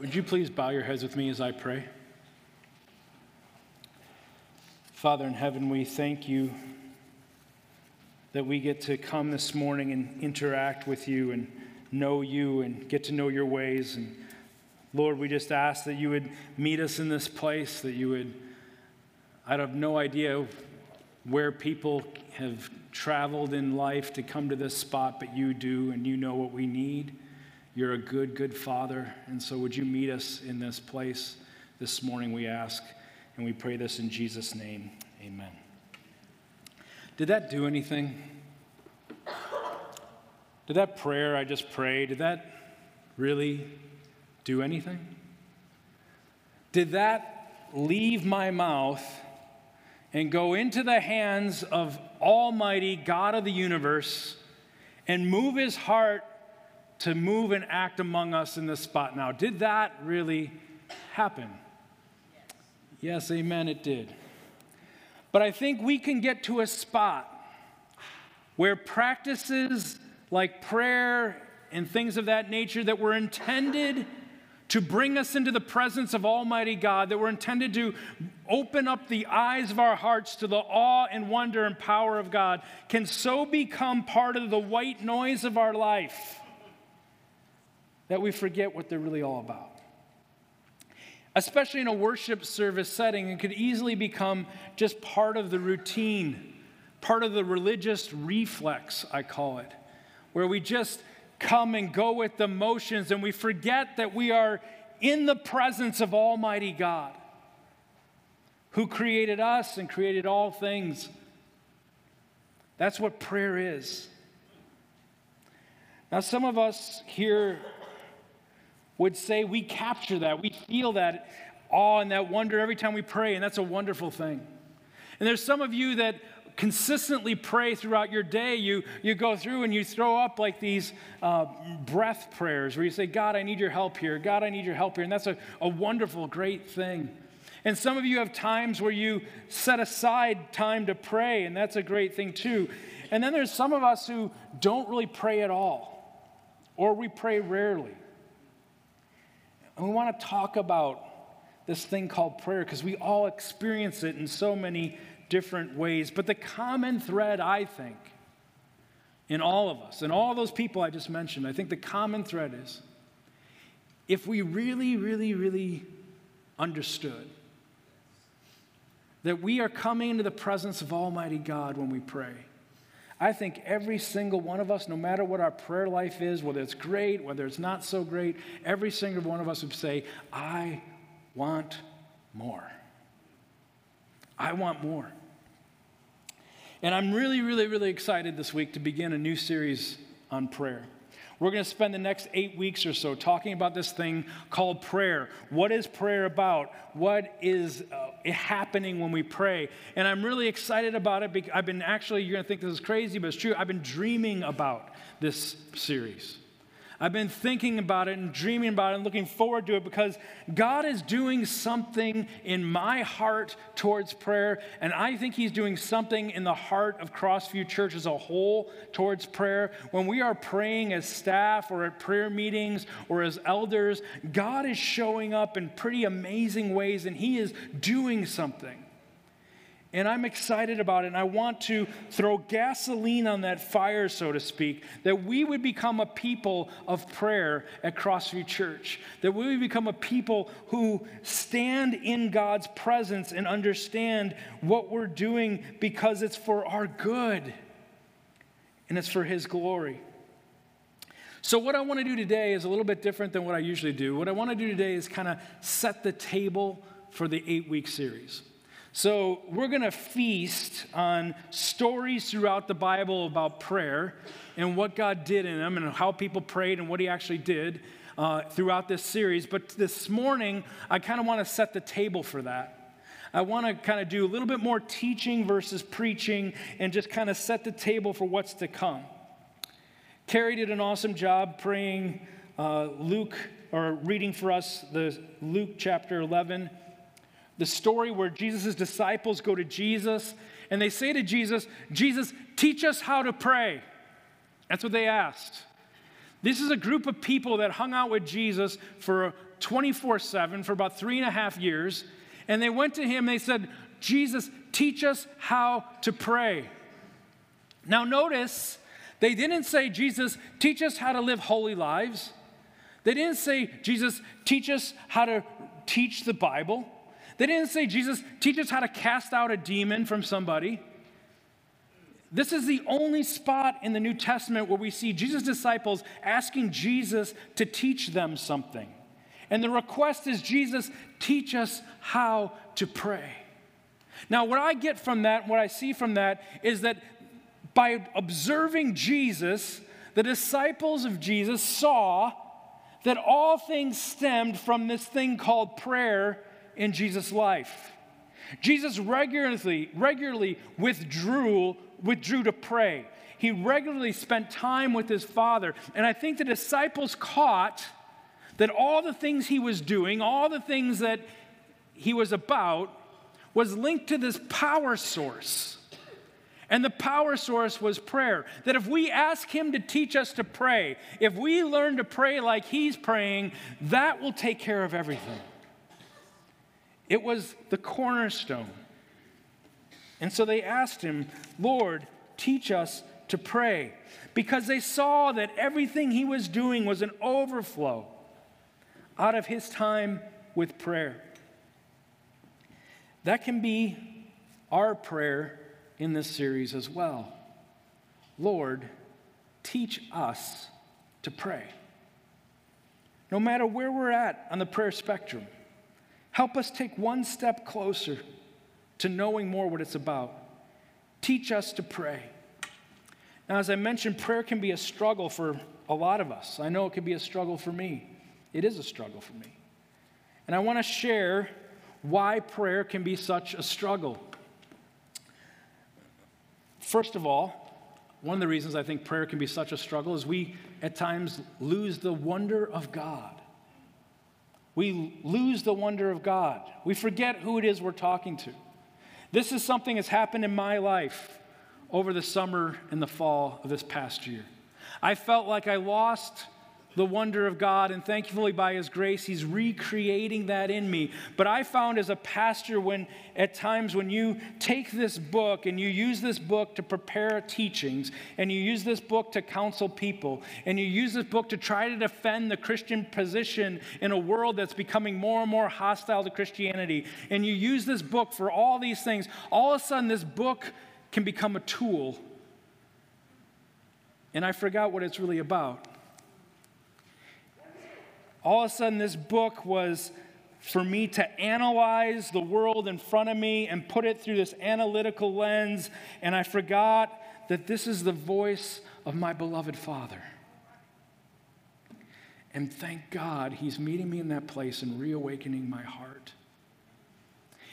Would you please bow your heads with me as I pray? Father in heaven, we thank you that we get to come this morning and interact with you and know you and get to know your ways. And Lord, we just ask that you would meet us in this place, that you would, I have no idea where people have traveled in life to come to this spot, but you do, and you know what we need. You're a good, good Father. And so, would you meet us in this place this morning, we ask, and we pray this in Jesus' name. Amen. Did that do anything? Did that prayer I just prayed, did that really do anything? Did that leave my mouth and go into the hands of Almighty God of the universe and move his heart to move and act among us in this spot now. Did that really happen? Yes, amen, it did. But I think we can get to a spot where practices like prayer and things of that nature that were intended to bring us into the presence of Almighty God, that were intended to open up the eyes of our hearts to the awe and wonder and power of God, can so become part of the white noise of our life that we forget what they're really all about. Especially in a worship service setting, it could easily become just part of the routine, part of the religious reflex, I call it, where we just come and go with the motions and we forget that we are in the presence of Almighty God who created us and created all things. That's what prayer is. Now, some of us here would say we capture that. We feel that awe and that wonder every time we pray, and that's a wonderful thing. And there's some of you that consistently pray throughout your day. You, you go through and you throw up like these uh, breath prayers where you say, God, I need your help here. God, I need your help here. And that's a, a wonderful, great thing. And some of you have times where you set aside time to pray, and that's a great thing too. And then there's some of us who don't really pray at all, or we pray rarely. And we want to talk about this thing called prayer because we all experience it in so many different ways. But the common thread, I think, in all of us, and all those people I just mentioned, I think the common thread is if we really, really, really understood that we are coming into the presence of Almighty God when we pray. I think every single one of us, no matter what our prayer life is, whether it's great, whether it's not so great, every single one of us would say, I want more. I want more. And I'm really, really, really excited this week to begin a new series on prayer. We're going to spend the next eight weeks or so talking about this thing called prayer. What is prayer about? What is uh, happening when we pray? And I'm really excited about it. Because I've been actually, you're going to think this is crazy, but it's true. I've been dreaming about this series. I've been thinking about it and dreaming about it and looking forward to it because God is doing something in my heart towards prayer. And I think He's doing something in the heart of Crossview Church as a whole towards prayer. When we are praying as staff or at prayer meetings or as elders, God is showing up in pretty amazing ways and He is doing something. And I'm excited about it. And I want to throw gasoline on that fire, so to speak, that we would become a people of prayer at Crossview Church. That we would become a people who stand in God's presence and understand what we're doing because it's for our good and it's for His glory. So, what I want to do today is a little bit different than what I usually do. What I want to do today is kind of set the table for the eight week series. So, we're going to feast on stories throughout the Bible about prayer and what God did in them and how people prayed and what He actually did uh, throughout this series. But this morning, I kind of want to set the table for that. I want to kind of do a little bit more teaching versus preaching and just kind of set the table for what's to come. Carrie did an awesome job praying uh, Luke, or reading for us the Luke chapter 11 the story where Jesus' disciples go to Jesus and they say to Jesus, Jesus, teach us how to pray. That's what they asked. This is a group of people that hung out with Jesus for 24 7 for about three and a half years. And they went to him, they said, Jesus, teach us how to pray. Now, notice they didn't say, Jesus, teach us how to live holy lives. They didn't say, Jesus, teach us how to teach the Bible. They didn't say, Jesus, teach us how to cast out a demon from somebody. This is the only spot in the New Testament where we see Jesus' disciples asking Jesus to teach them something. And the request is, Jesus, teach us how to pray. Now, what I get from that, what I see from that, is that by observing Jesus, the disciples of Jesus saw that all things stemmed from this thing called prayer in Jesus' life. Jesus regularly, regularly withdrew, withdrew to pray. He regularly spent time with his Father. And I think the disciples caught that all the things he was doing, all the things that he was about, was linked to this power source. And the power source was prayer. That if we ask Him to teach us to pray, if we learn to pray like He's praying, that will take care of everything. It was the cornerstone. And so they asked Him, Lord, teach us to pray. Because they saw that everything He was doing was an overflow out of His time with prayer. That can be our prayer in this series as well. Lord, teach us to pray. No matter where we're at on the prayer spectrum, help us take one step closer to knowing more what it's about. Teach us to pray. Now, as I mentioned, prayer can be a struggle for a lot of us. I know it can be a struggle for me. It is a struggle for me. And I want to share why prayer can be such a struggle. First of all, one of the reasons I think prayer can be such a struggle is we at times lose the wonder of God. We lose the wonder of God. We forget who it is we're talking to. This is something that's happened in my life over the summer and the fall of this past year. I felt like I lost the wonder of God, and thankfully, by His grace, He's recreating that in me. But I found as a pastor, when at times when you take this book and you use this book to prepare teachings, and you use this book to counsel people, and you use this book to try to defend the Christian position in a world that's becoming more and more hostile to Christianity, and you use this book for all these things, all of a sudden, this book can become a tool. And I forgot what it's really about all of a sudden, this book was for me to analyze the world in front of me and put it through this analytical lens, and I forgot that this is the voice of my beloved Father. And thank God he's meeting me in that place and reawakening my heart.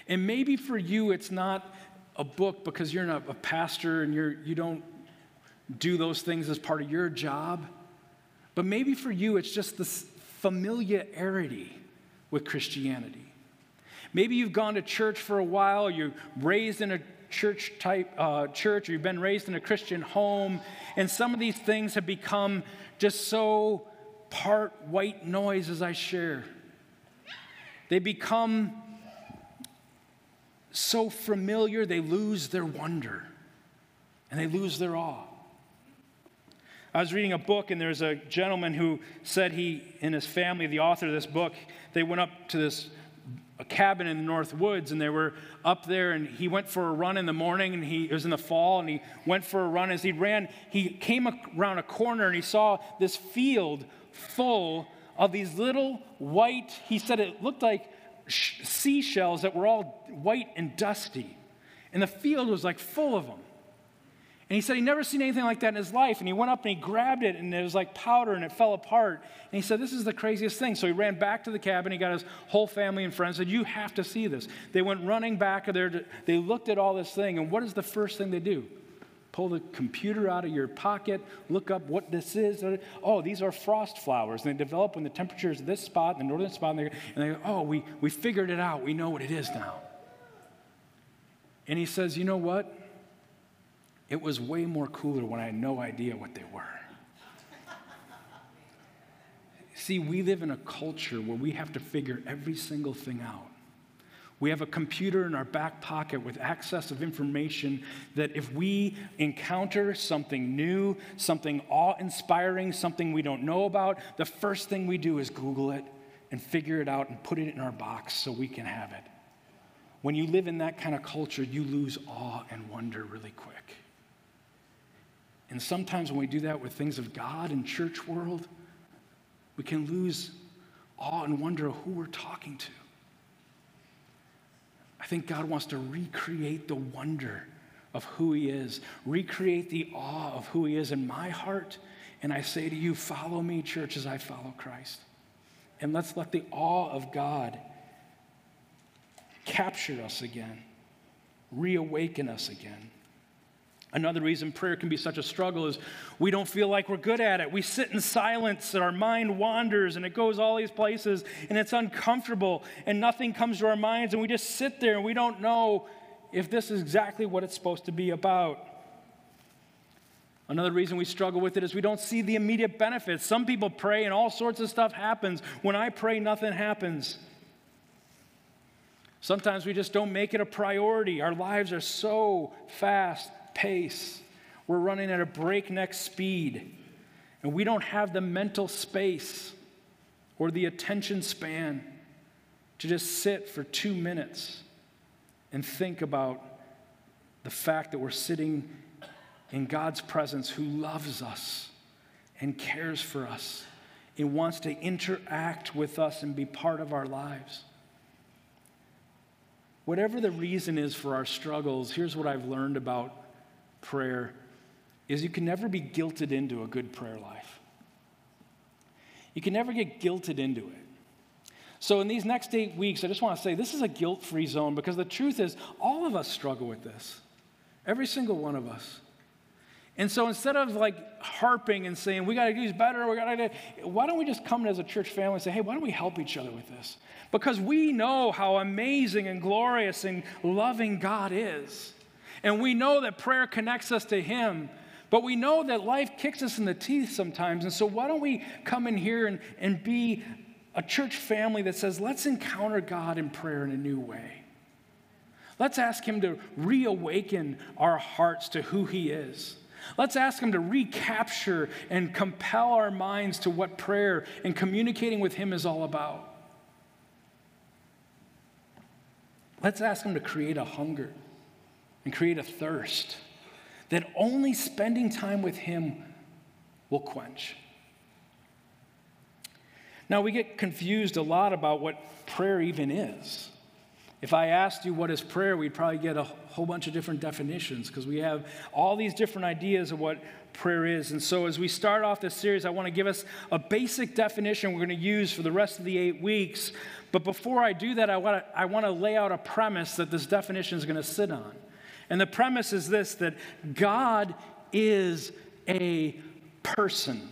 And maybe for you, it's not a book because you're not a pastor and you're, you don't do those things as part of your job. But maybe for you, it's just this familiarity with Christianity. Maybe you've gone to church for a while, you're raised in a church type uh, church, or you've been raised in a Christian home, and some of these things have become just so part white noise as I share. They become so familiar, they lose their wonder and they lose their awe. I was reading a book, and there's a gentleman who said he and his family, the author of this book, they went up to this a cabin in the North Woods, and they were up there, and he went for a run in the morning, and he it was in the fall, and he went for a run. As he ran, he came around a corner, and he saw this field full of these little white. He said it looked like seashells that were all white and dusty, and the field was like full of them. And he said he never seen anything like that in his life. And he went up and he grabbed it, and it was like powder, and it fell apart. And he said, This is the craziest thing. So he ran back to the cabin. He got his whole family and friends. and Said, You have to see this. They went running back there. To, they looked at all this thing, and what is the first thing they do? Pull the computer out of your pocket, look up what this is. Oh, these are frost flowers. And they develop when the temperature is this spot, the northern spot, and they, and they go, Oh, we, we figured it out. We know what it is now. And he says, You know what? It was way more cooler when I had no idea what they were. See, we live in a culture where we have to figure every single thing out. We have a computer in our back pocket with access of information that if we encounter something new, something awe inspiring, something we don't know about, the first thing we do is Google it and figure it out and put it in our box so we can have it. When you live in that kind of culture, you lose awe and wonder really quick. And sometimes when we do that with things of God and church world, we can lose awe and wonder of who we're talking to. I think God wants to recreate the wonder of who He is, recreate the awe of who He is in my heart. And I say to you, follow me, church, as I follow Christ. And let's let the awe of God capture us again, reawaken us again. Another reason prayer can be such a struggle is we don't feel like we're good at it. We sit in silence and our mind wanders and it goes all these places and it's uncomfortable and nothing comes to our minds and we just sit there and we don't know if this is exactly what it's supposed to be about. Another reason we struggle with it is we don't see the immediate benefits. Some people pray and all sorts of stuff happens. When I pray, nothing happens. Sometimes we just don't make it a priority. Our lives are so fast pace. We're running at a breakneck speed, and we don't have the mental space or the attention span to just sit for two minutes and think about the fact that we're sitting in God's presence who loves us and cares for us and wants to interact with us and be part of our lives. Whatever the reason is for our struggles, here's what I've learned about prayer is you can never be guilted into a good prayer life. You can never get guilted into it. So, in these next eight weeks, I just want to say this is a guilt free zone because the truth is, all of us struggle with this. Every single one of us. And so instead of like harping and saying, we got to do this better, we got to, do, why don't we just come in as a church family and say, hey, why don't we help each other with this? Because we know how amazing and glorious and loving God is. And we know that prayer connects us to Him. But we know that life kicks us in the teeth sometimes. And so, why don't we come in here and, and be a church family that says, let's encounter God in prayer in a new way? Let's ask Him to reawaken our hearts to who He is. Let's ask Him to recapture and compel our minds to what prayer and communicating with Him is all about. Let's ask Him to create a hunger and create a thirst that only spending time with Him will quench. Now, we get confused a lot about what prayer even is. If I asked you what is prayer, we'd probably get a whole bunch of different definitions because we have all these different ideas of what prayer is. And so, as we start off this series, I want to give us a basic definition we're going to use for the rest of the eight weeks. But before I do that, I want to, I want to lay out a premise that this definition is going to sit on. And the premise is this that God is a person.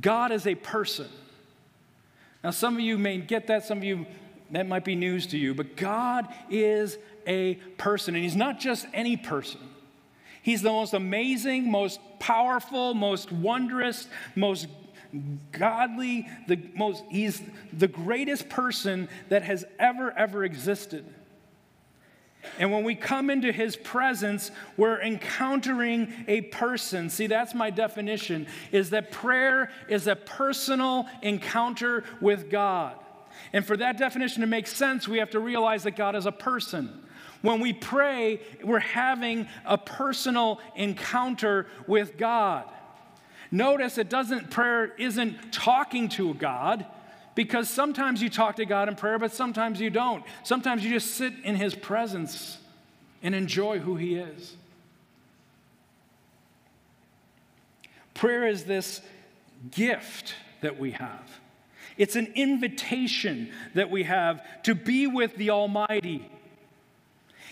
God is a person. Now, some of you may get that, some of you, that might be news to you, but God is a person. And He's not just any person, He's the most amazing, most powerful, most wondrous, most godly, the most, He's the greatest person that has ever, ever existed. And when we come into his presence, we're encountering a person. See, that's my definition is that prayer is a personal encounter with God. And for that definition to make sense, we have to realize that God is a person. When we pray, we're having a personal encounter with God. Notice it doesn't prayer isn't talking to God because sometimes you talk to God in prayer, but sometimes you don't. Sometimes you just sit in His presence and enjoy who He is. Prayer is this gift that we have. It's an invitation that we have to be with the Almighty.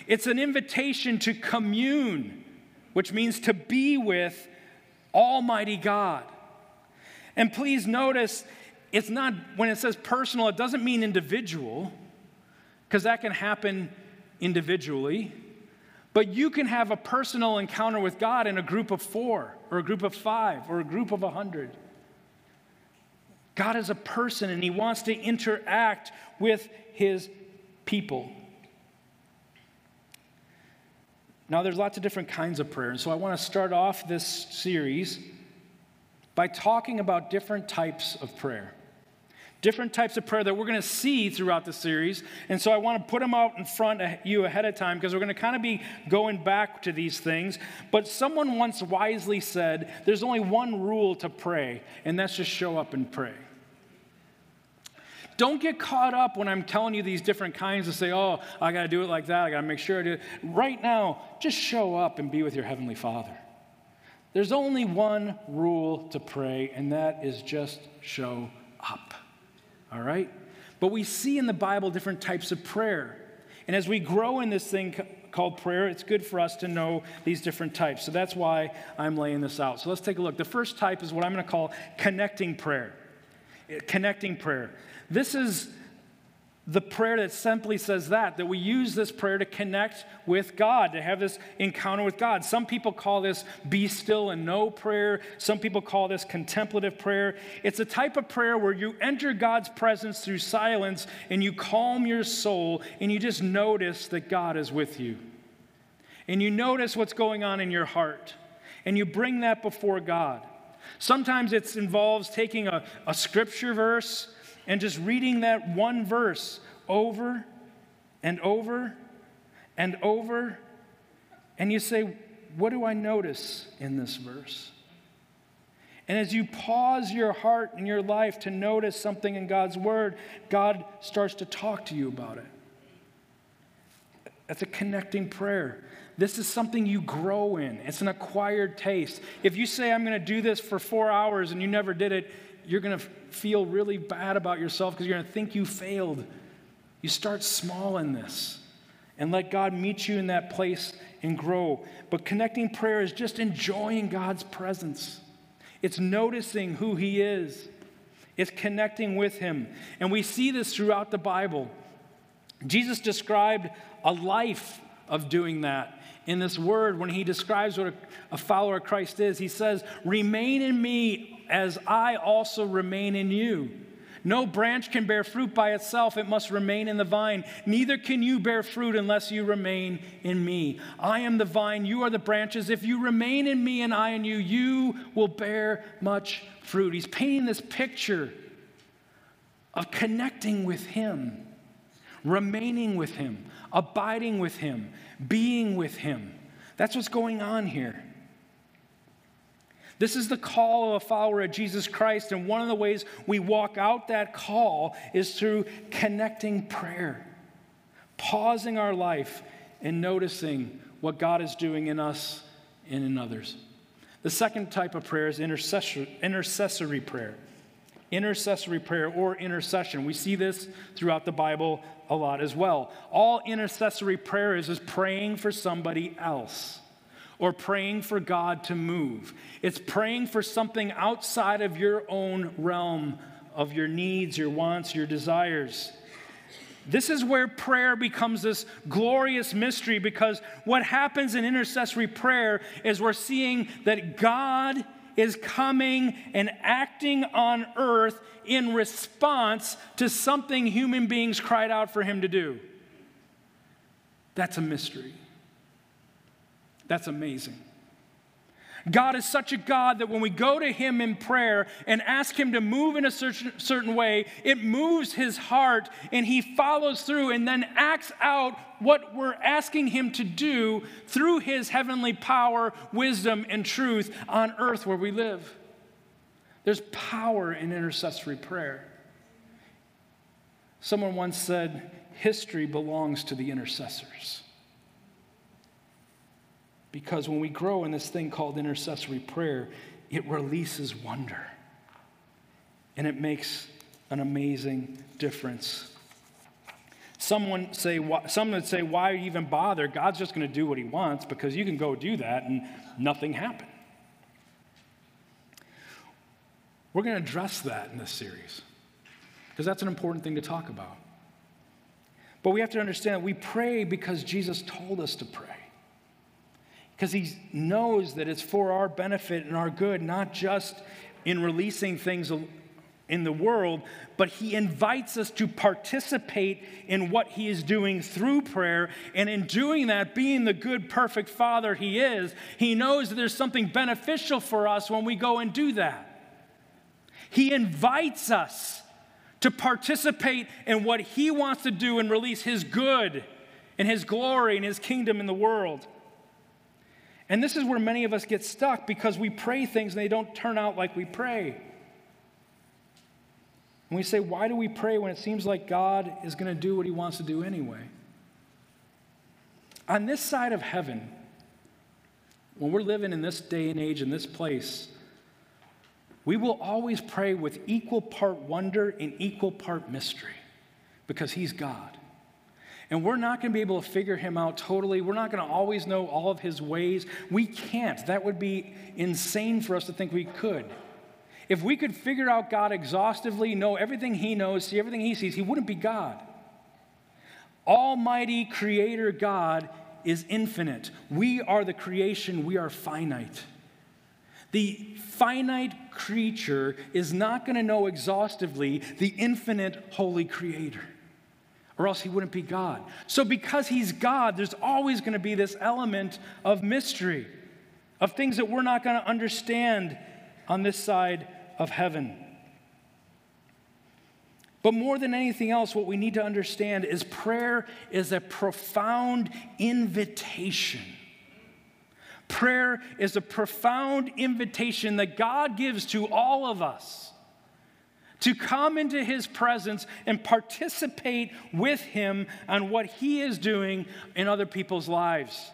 It's an invitation to commune, which means to be with Almighty God. And please notice it's not, when it says personal, it doesn't mean individual, because that can happen individually. But you can have a personal encounter with God in a group of four, or a group of five, or a group of a hundred. God is a person and he wants to interact with his people. Now, there's lots of different kinds of prayer. And so I want to start off this series by talking about different types of prayer. Different types of prayer that we're going to see throughout the series. And so I want to put them out in front of you ahead of time because we're going to kind of be going back to these things. But someone once wisely said there's only one rule to pray, and that's just show up and pray. Don't get caught up when I'm telling you these different kinds to say, oh, I got to do it like that. I got to make sure I do it. Right now, just show up and be with your Heavenly Father. There's only one rule to pray, and that is just show up. All right? But we see in the Bible different types of prayer. And as we grow in this thing called prayer, it's good for us to know these different types. So that's why I'm laying this out. So let's take a look. The first type is what I'm going to call connecting prayer. Connecting prayer. This is the prayer that simply says that, that we use this prayer to connect with God, to have this encounter with God. Some people call this be still and know prayer. Some people call this contemplative prayer. It's a type of prayer where you enter God's presence through silence and you calm your soul and you just notice that God is with you. And you notice what's going on in your heart and you bring that before God. Sometimes it involves taking a, a scripture verse and just reading that one verse over and over and over, and you say, What do I notice in this verse? And as you pause your heart and your life to notice something in God's word, God starts to talk to you about it. That's a connecting prayer. This is something you grow in. It's an acquired taste. If you say, I'm going to do this for four hours and you never did it, you're going to feel really bad about yourself because you're going to think you failed. You start small in this and let God meet you in that place and grow. But connecting prayer is just enjoying God's presence, it's noticing who He is, it's connecting with Him. And we see this throughout the Bible. Jesus described a life of doing that in this word when he describes what a, follower of Christ is. He says, Remain in me as I also remain in you. No branch can bear fruit by itself, it must remain in the vine. Neither can you bear fruit unless you remain in me. I am the vine, you are the branches. If you remain in me and I in you, you will bear much fruit. He's painting this picture of connecting with Him, remaining with Him, abiding with Him, being with Him. That's what's going on here. This is the call of a follower of Jesus Christ, and one of the ways we walk out that call is through connecting prayer, pausing our life and noticing what God is doing in us and in others. The second type of prayer is intercessory prayer. Intercessory prayer or intercession. We see this throughout the Bible a lot as well. All intercessory prayer is, is praying for somebody else or praying for God to move. It's praying for something outside of your own realm of your needs, your wants, your desires. This is where prayer becomes this glorious mystery because what happens in intercessory prayer is we're seeing that God is coming and acting on earth in response to something human beings cried out for him to do. That's a mystery. That's amazing. God is such a God that when we go to Him in prayer and ask Him to move in a certain, way, it moves His heart and He follows through and then acts out what we're asking Him to do through His heavenly power, wisdom, and truth on earth where we live. There's power in intercessory prayer. Someone once said, History belongs to the intercessors. Because when we grow in this thing called intercessory prayer, it releases wonder. And it makes an amazing difference. Someone say, some would say, why even bother? God's just going to do what he wants because you can go do that and nothing happened. We're going to address that in this series because that's an important thing to talk about. But we have to understand we pray because Jesus told us to pray because he knows that it's for our benefit and our good, not just in releasing things in the world, but he invites us to participate in what he is doing through prayer. And in doing that, being the good, perfect father he is, he knows that there's something beneficial for us when we go and do that. He invites us to participate in what he wants to do and release his good and his glory and his kingdom in the world. And this is where many of us get stuck because we pray things and they don't turn out like we pray. And we say, why do we pray when it seems like God is going to do what he wants to do anyway? On this side of heaven, when we're living in this day and age, in this place, we will always pray with equal part wonder and equal part mystery because he's God. And we're not going to be able to figure him out totally. We're not going to always know all of his ways. We can't. That would be insane for us to think we could. If we could figure out God exhaustively, know everything He knows, see everything He sees, He wouldn't be God. Almighty Creator God is infinite. We are the creation, we are finite. The finite creature is not going to know exhaustively the infinite holy creator, or else he wouldn't be God. So, because he's God, there's always going to be this element of mystery, of things that we're not going to understand on this side of heaven. But more than anything else, what we need to understand is prayer is a profound invitation. Prayer is a profound invitation that God gives to all of us to come into His presence and participate with Him on what He is doing in other people's lives.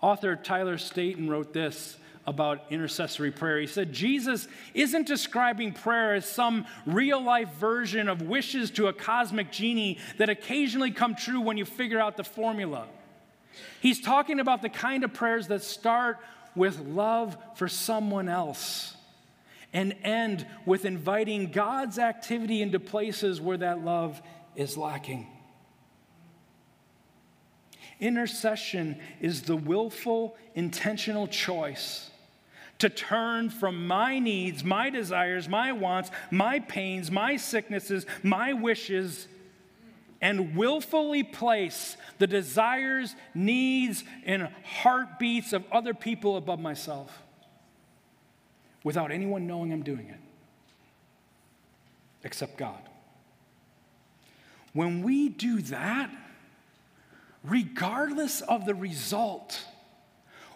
Author Tyler Staton wrote this about intercessory prayer. He said, Jesus isn't describing prayer as some real life version of wishes to a cosmic genie that occasionally come true when you figure out the formula. He's talking about the kind of prayers that start with love for someone else and end with inviting God's activity into places where that love is lacking. Intercession is the willful, intentional choice to turn from my needs, my desires, my wants, my pains, my sicknesses, my wishes, and willfully place the desires, needs, and heartbeats of other people above myself without anyone knowing I'm doing it except God. When we do that, regardless of the result,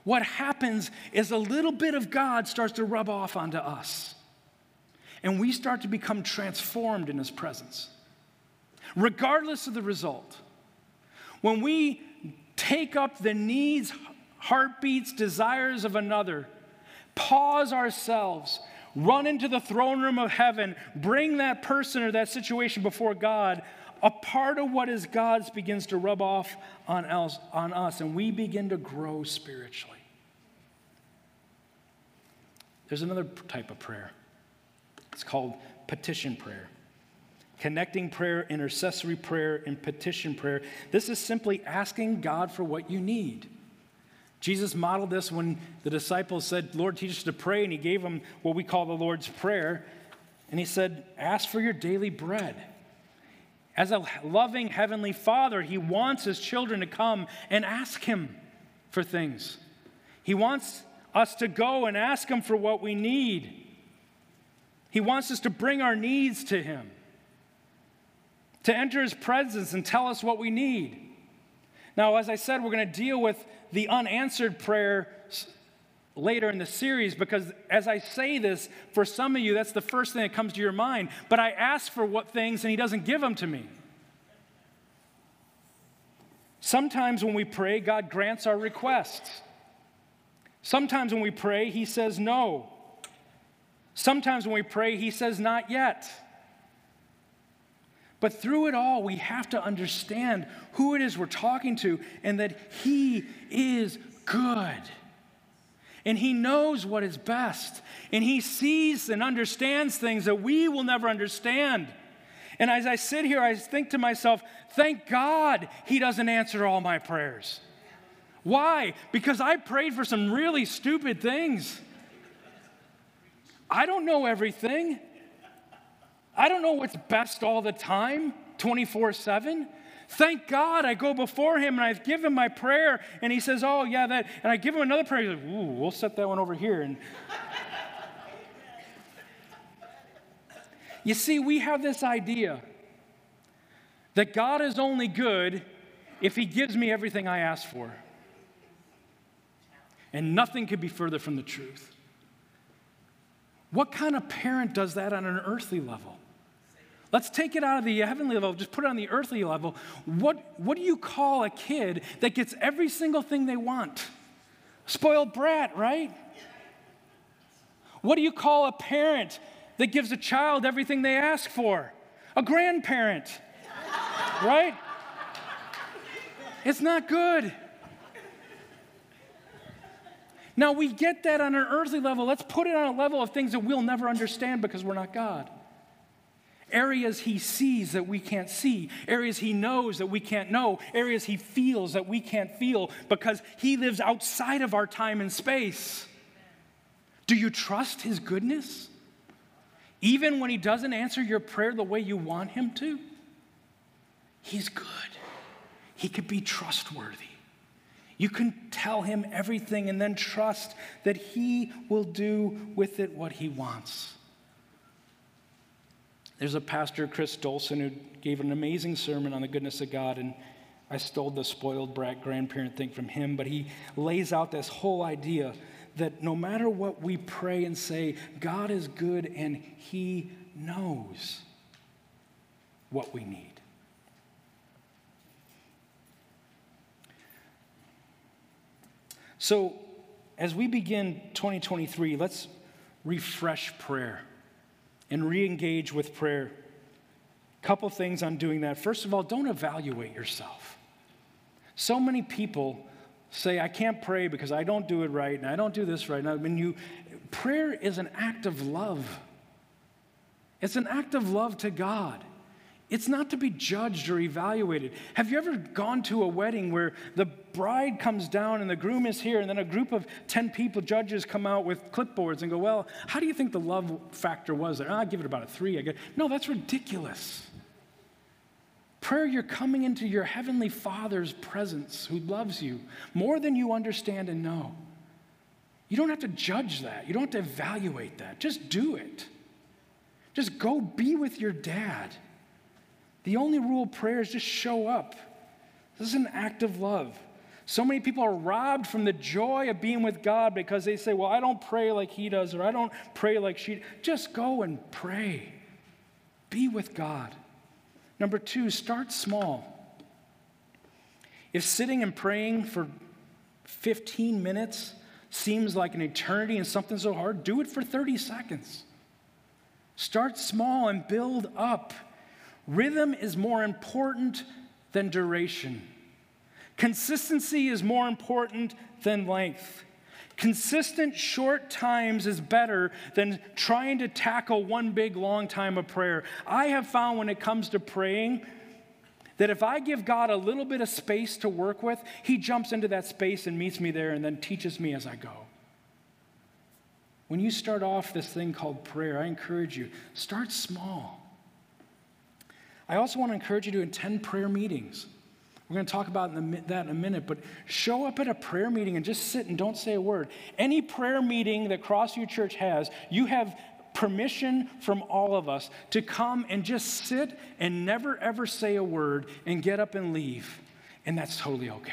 what happens is a little bit of God starts to rub off onto us. And we start to become transformed in His presence, regardless of the result. When we take up the needs, heartbeats, desires of another, pause ourselves, run into the throne room of heaven, bring that person or that situation before God, a part of what is God's begins to rub off on us, on us, and we begin to grow spiritually. There's another type of prayer. It's called petition prayer. Connecting prayer, intercessory prayer, and petition prayer. This is simply asking God for what you need. Jesus modeled this when the disciples said, Lord, teach us to pray, and he gave them what we call the Lord's Prayer. And he said, Ask for your daily bread. As a loving heavenly father, he wants his children to come and ask him for things. He wants us to go and ask him for what we need. He wants us to bring our needs to him, to enter his presence and tell us what we need. Now, as I said, we're going to deal with the unanswered prayer later in the series because as I say this, for some of you, that's the first thing that comes to your mind. But I ask for what things and He doesn't give them to me. Sometimes when we pray, God grants our requests. Sometimes when we pray, He says no. Sometimes when we pray, He says not yet. But through it all, we have to understand who it is we're talking to and that He is good. And He knows what is best. And He sees and understands things that we will never understand. And as I sit here, I think to myself, thank God He doesn't answer all my prayers. Why? Because I prayed for some really stupid things. I don't know everything. I don't know what's best all the time, 24 7. Thank God I go before him and I give him my prayer and he says, Oh, yeah, that. And I give him another prayer. He's like, Ooh, we'll set that one over here. And you see, we have this idea that God is only good if he gives me everything I ask for. And nothing could be further from the truth. What kind of parent does that on an earthly level? Let's take it out of the heavenly level, just put it on the earthly level. What, what do you call a kid that gets every single thing they want? Spoiled brat, right? What do you call a parent that gives a child everything they ask for? A grandparent, right? It's not good. Now, we get that on an earthly level. Let's put it on a level of things that we'll never understand because we're not God areas he sees that we can't see, areas he knows that we can't know, areas he feels that we can't feel because he lives outside of our time and space. Do you trust his goodness? Even when he doesn't answer your prayer the way you want him to? He's good. He could be trustworthy. You can tell him everything and then trust that he will do with it what he wants. There's a pastor, Chris Dolson, who gave an amazing sermon on the goodness of God, and I stole the spoiled brat grandparent thing from him, but he lays out this whole idea that no matter what we pray and say, God is good and He knows what we need. So, as we begin 2023, let's refresh prayer and re engage with prayer. Couple things on doing that. First of all, don't evaluate yourself. So many people say, I can't pray because I don't do it right and I don't do this right. I mean, you, prayer is an act of love. It's an act of love to God. It's not to be judged or evaluated. Have you ever gone to a wedding where the bride comes down and the groom is here, and then a group of 10 people, judges, come out with clipboards and go, Well, how do you think the love factor was there? Ah, oh, I give it about a three. I get, no, that's ridiculous. Prayer, you're coming into your heavenly Father's presence who loves you more than you understand and know. You don't have to judge that, you don't have to evaluate that. Just do it. Just go be with your dad. The only rule of prayer is just show up. This is an act of love. So many people are robbed from the joy of being with God because they say, Well, I don't pray like he does, or I don't pray like she. Just go and pray. Be with God. Number two, start small. If sitting and praying for 15 minutes seems like an eternity and something so hard, do it for 30 seconds. Start small and build up. Rhythm is more important than duration. Consistency is more important than length. Consistent short times is better than trying to tackle one big long time of prayer. I have found when it comes to praying that if I give God a little bit of space to work with, He jumps into that space and meets me there and then teaches me as I go. When you start off this thing called prayer, I encourage you, start small. I also want to encourage you to attend prayer meetings. We're going to talk about that in a minute, but show up at a prayer meeting and just sit and don't say a word. Any prayer meeting that Crossview Church has, you have permission from all of us to come and just sit and never ever say a word and get up and leave. And that's totally okay.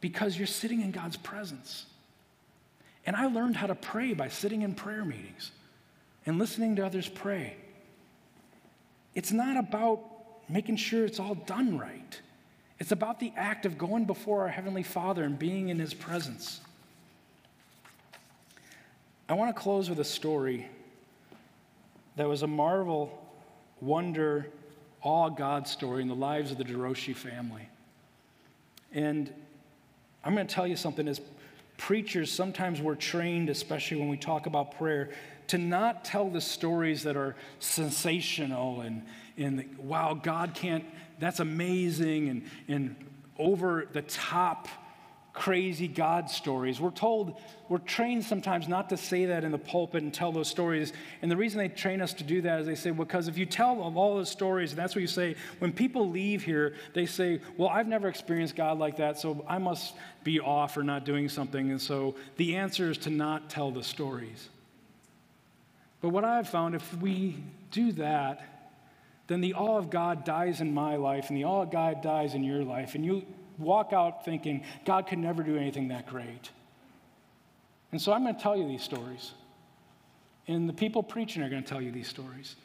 Because you're sitting in God's presence. And I learned how to pray by sitting in prayer meetings and listening to others pray. It's not about making sure it's all done right. It's about the act of going before our Heavenly Father and being in His presence. I want to close with a story that was a marvel, wonder, awe God story in the lives of the DeRoshi family. And I'm going to tell you something as preachers, sometimes we're trained, especially when we talk about prayer, to not tell the stories that are sensational and, and wow, God can't, that's amazing and, and over the top crazy God stories. We're told, we're trained sometimes not to say that in the pulpit and tell those stories. And the reason they train us to do that is they say, because if you tell all those stories, and that's what you say, when people leave here, they say, well, I've never experienced God like that, so I must be off or not doing something. And so the answer is to not tell the stories. But what I've found, if we do that, then the awe of God dies in my life, and the awe of God dies in your life, and you walk out thinking, God could never do anything that great. And so I'm going to tell you these stories. And the people preaching are going to tell you these stories.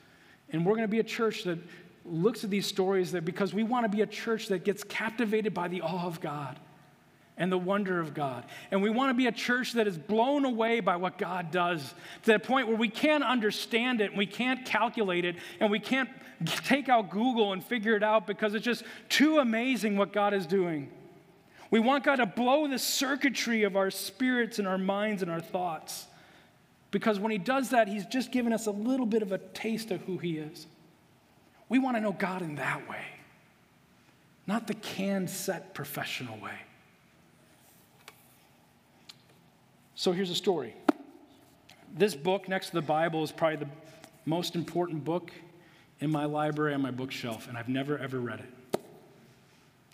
And we're going to be a church that looks at these stories that because we want to be a church that gets captivated by the awe of God and the wonder of God. And we want to be a church that is blown away by what God does to the point where we can't understand it and we can't calculate it and we can't take out Google and figure it out because it's just too amazing what God is doing. We want God to blow the circuitry of our spirits and our minds and our thoughts. Because when He does that, He's just given us a little bit of a taste of who He is. We want to know God in that way, not the canned set professional way. So here's a story. This book, next to the Bible, is probably the most important book in my library on my bookshelf, and I've never ever read it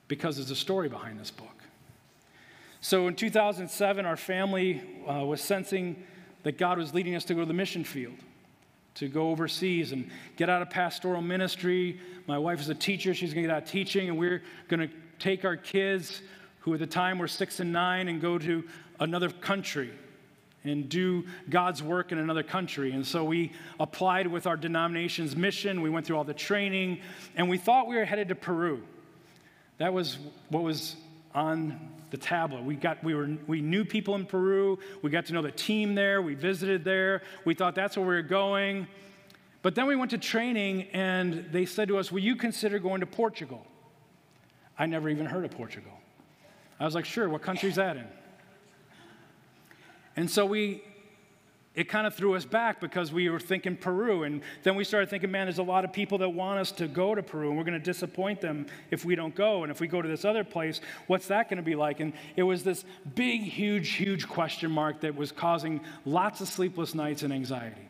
because there's a story behind this book. So in 2007, our family uh, was sensing that God was leading us to go to the mission field, to go overseas and get out of pastoral ministry. My wife is a teacher, she's to get out of teaching, and we're to take our kids, who at the time were six and nine, and go to another country and do God's work in another country. And so we applied with our denomination's mission. We went through all the training, and we thought we were headed to Peru. That was what was on the tablet. We, got, we, were, we knew people in Peru. We got to know the team there. We visited there. We thought that's where we were going. But then we went to training, and they said to us, Will you consider going to Portugal? I never even heard of Portugal. I was like, Sure, what country's that in? And so we, it kind of threw us back because we were thinking Peru. And then we started thinking, man, there's a lot of people that want us to go to Peru, and we're going to disappoint them if we don't go. And if we go to this other place, what's that going to be like? And it was this big, huge, huge question mark that was causing lots of sleepless nights and anxiety.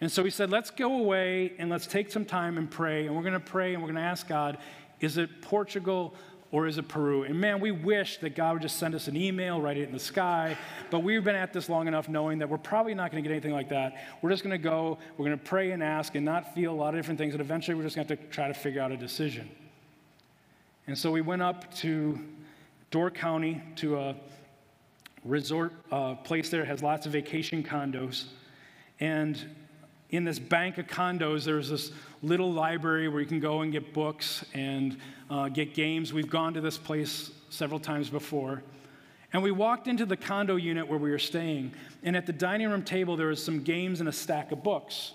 And so we said, let's go away and let's take some time and pray. And we're going to pray and we're going to ask God, is it Portugal? Or is it Peru? And man, we wish that God would just send us an email, write it in the sky. But we've been at this long enough knowing that we're probably not going to get anything like that. We're just going to go, we're going to pray and ask and not feel a lot of different things. And eventually we're just going to have to try to figure out a decision. And so we went up to Door County to a resort uh, place there. It has lots of vacation condos. And in this bank of condos, there's this little library where you can go and get books and uh, get games. We've gone to this place several times before. And we walked into the condo unit where we were staying, and at the dining room table, there was some games and a stack of books.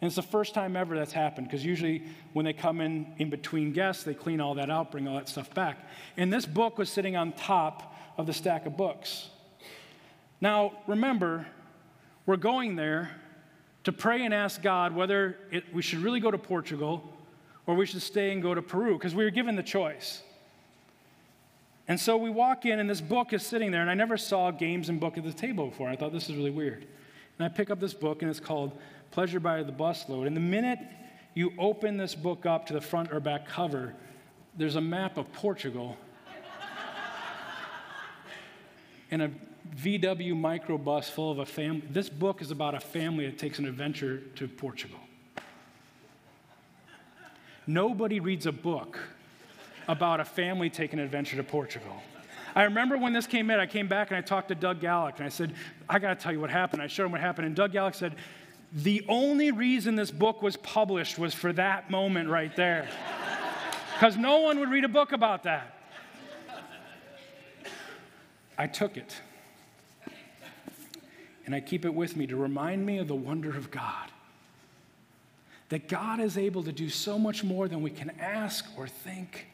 And it's the first time ever that's happened, because usually when they come in in between guests, they clean all that out, bring all that stuff back. And this book was sitting on top of the stack of books. Now, remember, we're going there to pray and ask God whether it, we should really go to Portugal or we should stay and go to Peru, because we were given the choice. And so we walk in, and this book is sitting there, and I never saw games and book at the table before. I thought this is really weird. And I pick up this book, and it's called Pleasure by the Busload. And the minute you open this book up to the front or back cover, there's a map of Portugal and a VW microbus full of a family. This book is about a family that takes an adventure to Portugal. Nobody reads a book about a family taking an adventure to Portugal. I remember when this came in, I came back and I talked to Doug Gallick and I said, I got to tell you what happened. I showed him what happened. And Doug Gallick said, The only reason this book was published was for that moment right there. Because no one would read a book about that. I took it and I keep it with me to remind me of the wonder of God. That God is able to do so much more than we can ask or think.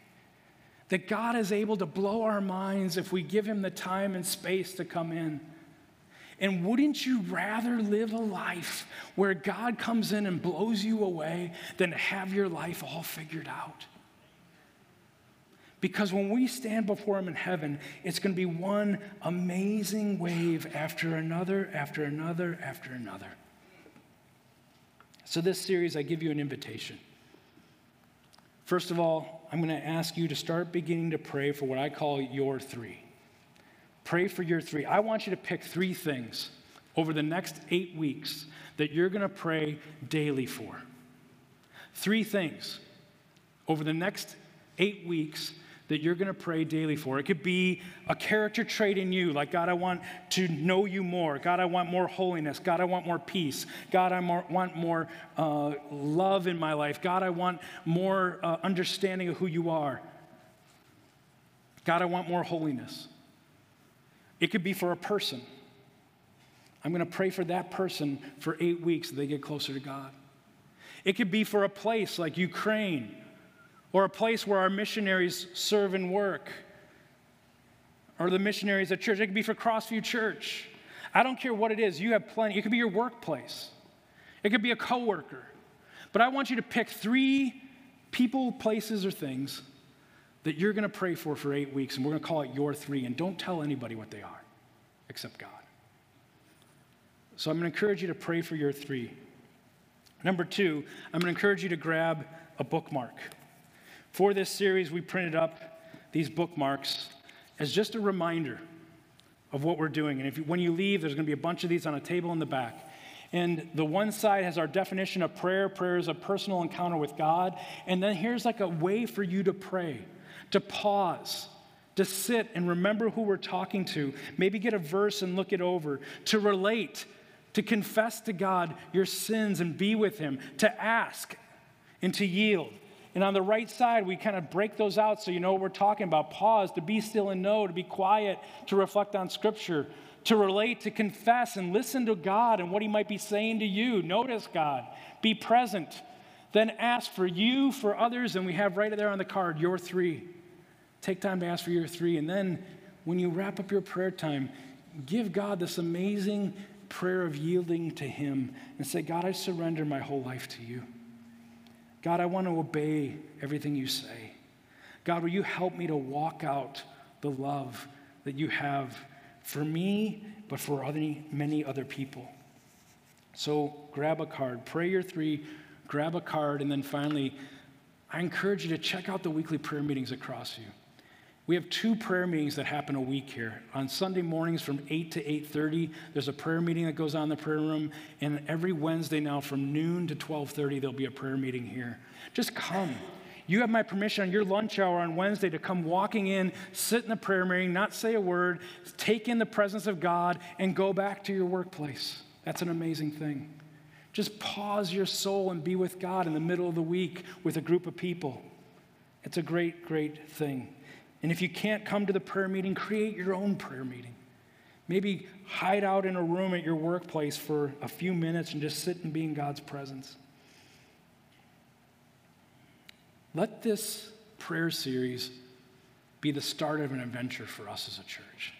That God is able to blow our minds if we give Him the time and space to come in. And wouldn't you rather live a life where God comes in and blows you away than to have your life all figured out? Because when we stand before Him in heaven, it's going to be one amazing wave after another, after another, after another. So, this series, I give you an invitation. First of all, I'm going to ask you to start beginning to pray for what I call your three. Pray for your three. I want you to pick three things over the next eight weeks that you're going to pray daily for. Three things over the next eight weeks that you're going to pray daily for. It could be a character trait in you, like, God, I want to know you more. God, I want more holiness. God, I want more peace. God, I more, want more uh, love in my life. God, I want more uh, understanding of who you are. God, I want more holiness. It could be for a person. I'm going to pray for that person for eight weeks so they get closer to God. It could be for a place like Ukraine or a place where our missionaries serve and work, or the missionaries at church. It could be for Crossview Church. I don't care what it is, you have plenty. It could be your workplace, it could be a coworker. But I want you to pick three people, places, or things that you're going to pray for for eight weeks, and we're going to call it your three. And don't tell anybody what they are except God. So I'm going to encourage you to pray for your three. Number two, I'm going to encourage you to grab a bookmark. For this series, we printed up these bookmarks as just a reminder of what we're doing. And if you, when you leave, there's going to be a bunch of these on a table in the back. And the one side has our definition of prayer. Prayer is a personal encounter with God. And then here's like a way for you to pray, to pause, to sit and remember who we're talking to, maybe get a verse and look it over, to relate, to confess to God your sins and be with Him, to ask and to yield. And on the right side, we kind of break those out so you know what we're talking about. Pause, to be still and know, to be quiet, to reflect on Scripture, to relate, to confess, and listen to God and what He might be saying to you. Notice God, be present. Then ask for you, for others, and we have right there on the card, your three. Take time to ask for your three. And then when you wrap up your prayer time, give God this amazing prayer of yielding to Him and say, God, I surrender my whole life to you. God, I want to obey everything you say. God, will you help me to walk out the love that you have for me, but for other, many other people? So grab a card, pray your three, grab a card, and then finally, I encourage you to check out the weekly prayer meetings at Crossview. We have two prayer meetings that happen a week here. On Sunday mornings from 8 to 8:30, there's a prayer meeting that goes on in the prayer room, and every Wednesday now from noon to 12:30 there'll be a prayer meeting here. Just come. You have my permission on your lunch hour on Wednesday to come walking in, sit in the prayer meeting, not say a word, take in the presence of God, and go back to your workplace. That's an amazing thing. Just pause your soul and be with God in the middle of the week with a group of people. It's a great, great thing. And if you can't come to the prayer meeting, create your own prayer meeting. Maybe hide out in a room at your workplace for a few minutes and just sit and be in God's presence. Let this prayer series be the start of an adventure for us as a church.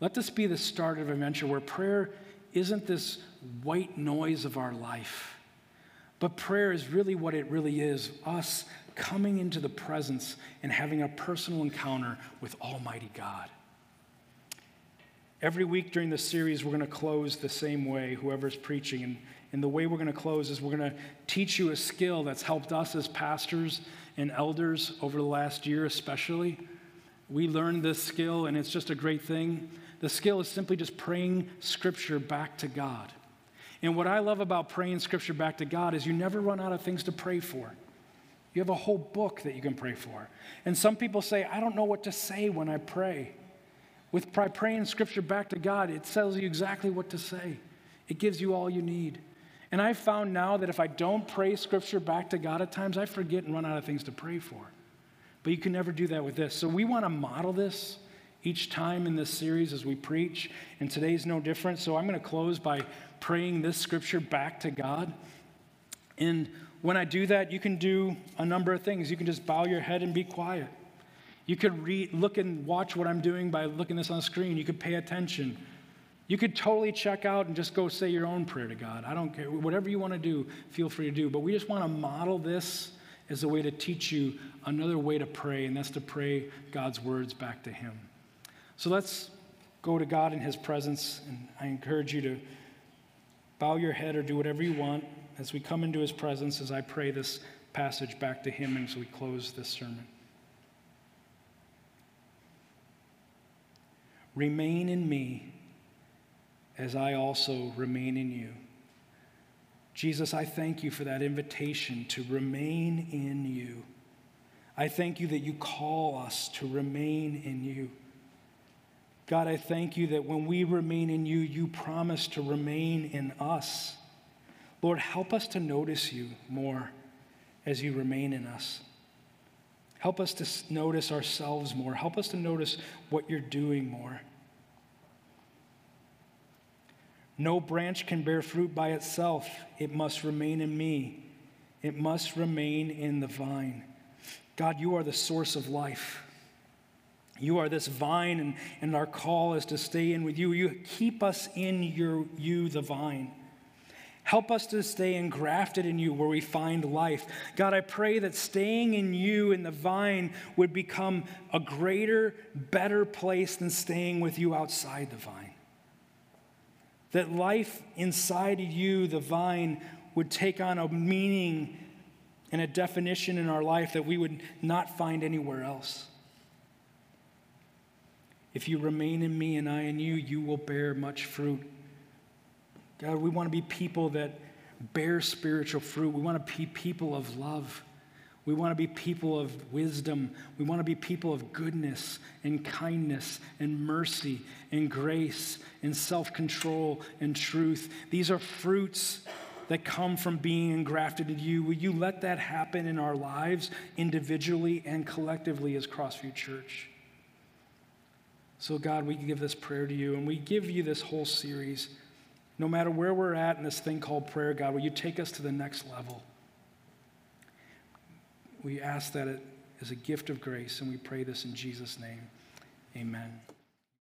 Let this be the start of an adventure where prayer isn't this white noise of our life, but prayer is really what it really is us coming into the presence and having a personal encounter with Almighty God. Every week during this series, we're going to close the same way, whoever's preaching. And, and the way we're going to close is we're going to teach you a skill that's helped us as pastors and elders over the last year, especially. We learned this skill, and it's just a great thing. The skill is simply just praying Scripture back to God. And what I love about praying Scripture back to God is you never run out of things to pray for. You have a whole book that you can pray for. And some people say, I don't know what to say when I pray. With praying scripture back to God, it tells you exactly what to say, it gives you all you need. And I've found now that if I don't pray scripture back to God at times, I forget and run out of things to pray for. But you can never do that with this. So we want to model this each time in this series as we preach, and today's no different. So I'm going to close by praying this scripture back to God. And when I do that, you can do a number of things. You can just bow your head and be quiet. You could look and watch what I'm doing by looking this on screen. You could pay attention. You could totally check out and just go say your own prayer to God. I don't care. Whatever you want to do, feel free to do. But we just want to model this as a way to teach you another way to pray, and that's to pray God's words back to Him. So let's go to God in His presence, and I encourage you to bow your head or do whatever you want as we come into His presence as I pray this passage back to Him as we close this sermon. Remain in me as I also remain in you. Jesus, I thank you for that invitation to remain in you. I thank you that you call us to remain in you. God, I thank you that when we remain in you, you promise to remain in us. Lord, help us to notice you more as you remain in us. Help us to notice ourselves more. Help us to notice what you're doing more. No branch can bear fruit by itself, it must remain in me. It must remain in the vine. God, you are the source of life. You are this vine, and, and our call is to stay in with you. You keep us in your, you, the vine. Help us to stay engrafted in you where we find life. God, I pray that staying in you in the vine would become a greater, better place than staying with you outside the vine. That life inside you, the vine, would take on a meaning and a definition in our life that we would not find anywhere else. If you remain in me and I in you, you will bear much fruit. God, we want to be people that bear spiritual fruit. We want to be people of love. We want to be people of wisdom. We want to be people of goodness and kindness and mercy and grace and self control and truth. These are fruits that come from being engrafted in you. Will you let that happen in our lives individually and collectively as Crossview Church? So, God, we give this prayer to you and we give you this whole series. No matter where we're at in this thing called prayer, God, will you take us to the next level? We ask that it is a gift of grace, and we pray this in Jesus' name. Amen.